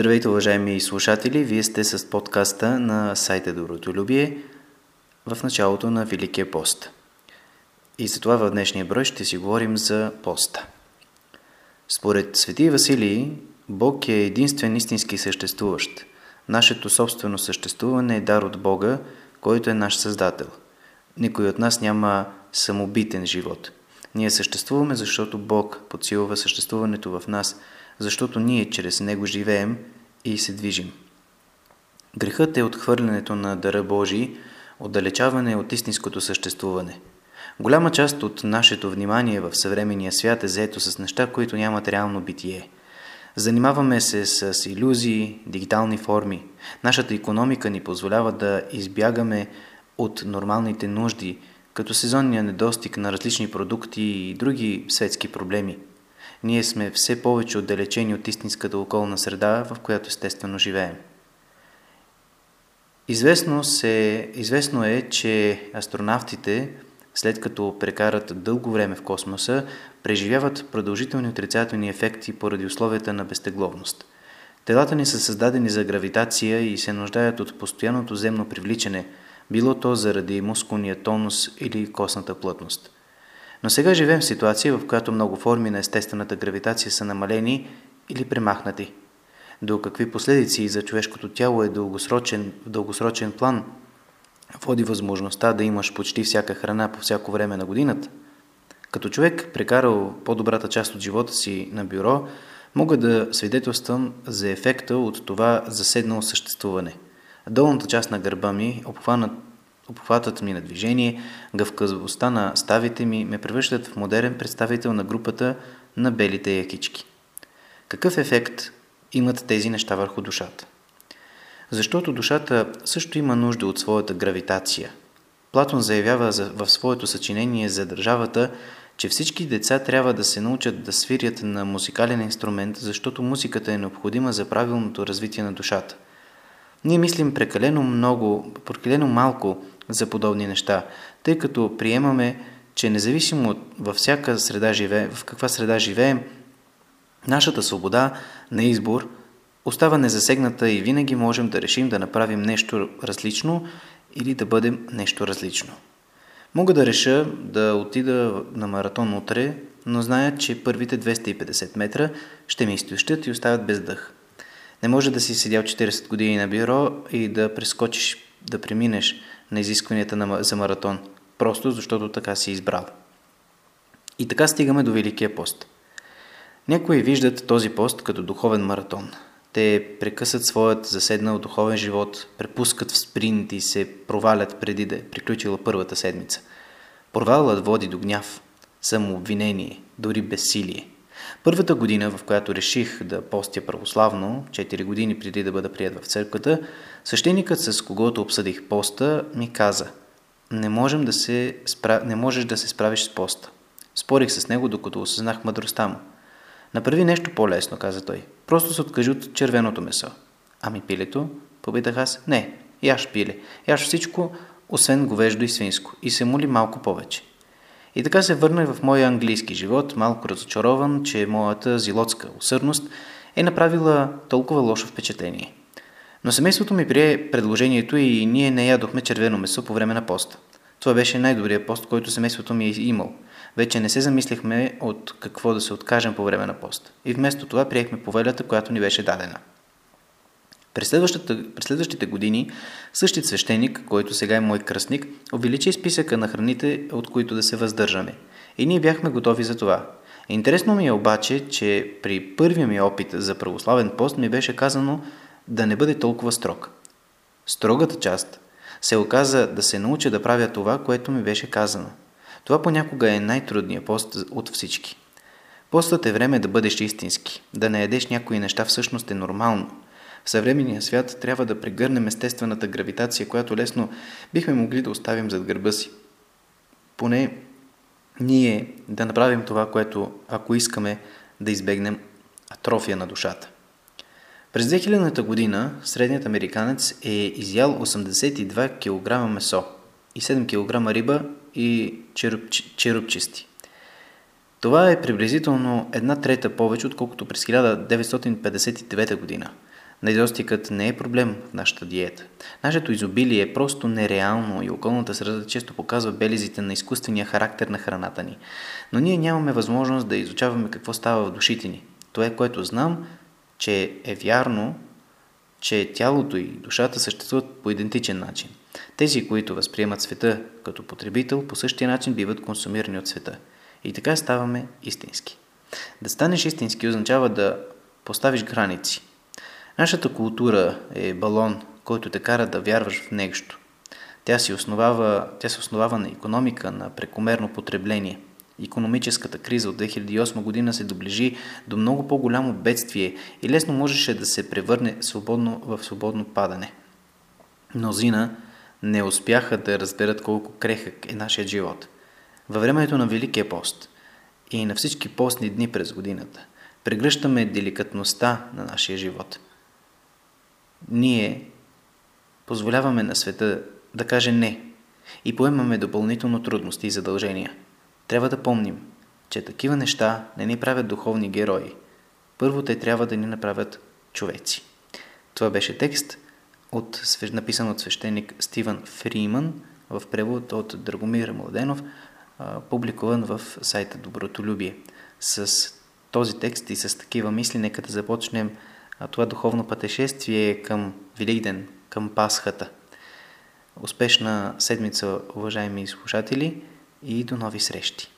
Здравейте, уважаеми слушатели! Вие сте с подкаста на сайта Добротолюбие в началото на Великия пост. И за това в днешния брой ще си говорим за поста. Според Свети Василий, Бог е единствен истински съществуващ. Нашето собствено съществуване е дар от Бога, който е наш Създател. Никой от нас няма самобитен живот. Ние съществуваме, защото Бог подсилва съществуването в нас, защото ние чрез Него живеем и се движим. Грехът е отхвърлянето на дара Божий, отдалечаване от истинското съществуване. Голяма част от нашето внимание в съвременния свят е заето с неща, които нямат реално битие. Занимаваме се с иллюзии, дигитални форми. Нашата економика ни позволява да избягаме от нормалните нужди, като сезонния недостиг на различни продукти и други светски проблеми. Ние сме все повече отдалечени от истинската околна среда, в която естествено живеем. Известно, се, известно е, че астронавтите, след като прекарат дълго време в космоса, преживяват продължителни отрицателни ефекти поради условията на безтегловност. Телата ни са създадени за гравитация и се нуждаят от постоянното земно привличане, било то заради мускулния тонус или костната плътност. Но сега живеем в ситуация, в която много форми на естествената гравитация са намалени или премахнати – до какви последици за човешкото тяло е дългосрочен, в дългосрочен план, води възможността да имаш почти всяка храна по всяко време на годината. Като човек, прекарал по-добрата част от живота си на бюро, мога да свидетелствам за ефекта от това заседнало съществуване. Долната част на гърба ми, обхванат, обхватът ми на движение, гъвкавостта на ставите ми ме превръщат в модерен представител на групата на белите якички. Какъв ефект имат тези неща върху душата. Защото душата също има нужда от своята гравитация. Платон заявява в своето съчинение за държавата, че всички деца трябва да се научат да свирят на музикален инструмент, защото музиката е необходима за правилното развитие на душата. Ние мислим прекалено много, прекалено малко за подобни неща, тъй като приемаме, че независимо от във всяка среда живее, в каква среда живеем, Нашата свобода на избор остава незасегната и винаги можем да решим да направим нещо различно или да бъдем нещо различно. Мога да реша да отида на маратон утре, но зная, че първите 250 метра ще ми изтощат и оставят без дъх. Не може да си седял 40 години на бюро и да прескочиш, да преминеш на изискванията на, за маратон, просто защото така си избрал. И така стигаме до Великия пост – някои виждат този пост като духовен маратон. Те прекъсат своят заседнал духовен живот, препускат в спринт и се провалят преди да е приключила първата седмица. Провалът води до гняв, самообвинение, дори безсилие. Първата година, в която реших да постя православно, 4 години преди да бъда прият в църквата, свещеникът, с когото обсъдих поста, ми каза не, можем да се спра... не можеш да се справиш с поста. Спорих с него, докато осъзнах мъдростта му. Направи нещо по-лесно, каза той. Просто се откажи от червеното месо. Ами пилето? Попитах аз. Не, яш пиле. Яш всичко, освен говеждо и свинско. И се моли малко повече. И така се върнах в моя английски живот, малко разочарован, че моята зилотска усърдност е направила толкова лошо впечатление. Но семейството ми прие предложението и ние не ядохме червено месо по време на поста. Това беше най-добрият пост, който семейството ми е имал – вече не се замислихме от какво да се откажем по време на пост. И вместо това приехме повелята, която ни беше дадена. През, през следващите години същият свещеник, който сега е мой кръстник, увеличи списъка на храните, от които да се въздържаме. И ние бяхме готови за това. Интересно ми е обаче, че при първия ми опит за православен пост ми беше казано да не бъде толкова строг. Строгата част се оказа да се науча да правя това, което ми беше казано – това понякога е най-трудният пост от всички. Постът е време да бъдеш истински. Да не ядеш някои неща всъщност е нормално. В съвременния свят трябва да прегърнем естествената гравитация, която лесно бихме могли да оставим зад гърба си. Поне ние да направим това, което ако искаме да избегнем атрофия на душата. През 2000-та година средният американец е изял 82 кг месо и 7 кг риба и черупчисти. Това е приблизително една трета повече, отколкото през 1959 година. Недостигът не е проблем в нашата диета. Нашето изобилие е просто нереално и околната среда често показва белезите на изкуствения характер на храната ни. Но ние нямаме възможност да изучаваме какво става в душите ни. Това, което знам, че е вярно, че тялото и душата съществуват по идентичен начин. Тези, които възприемат света като потребител, по същия начин биват консумирани от света. И така ставаме истински. Да станеш истински означава да поставиш граници. Нашата култура е балон, който те кара да вярваш в нещо. Тя, си основава, тя се основава на економика, на прекомерно потребление. Економическата криза от 2008 година се доближи до много по-голямо бедствие и лесно можеше да се превърне свободно в свободно падане. Мнозина не успяха да разберат колко крехък е нашият живот. Във времето на Великия пост и на всички постни дни през годината прегръщаме деликатността на нашия живот. Ние позволяваме на света да каже не и поемаме допълнително трудности и задължения. Трябва да помним, че такива неща не ни правят духовни герои. Първо те трябва да ни направят човеци. Това беше текст – от, написан от свещеник Стивън Фриман в превод от Драгомир Младенов, публикуван в сайта Добротолюбие. С този текст и с такива мисли нека да започнем това духовно пътешествие към Великден, към Пасхата. Успешна седмица, уважаеми слушатели, и до нови срещи!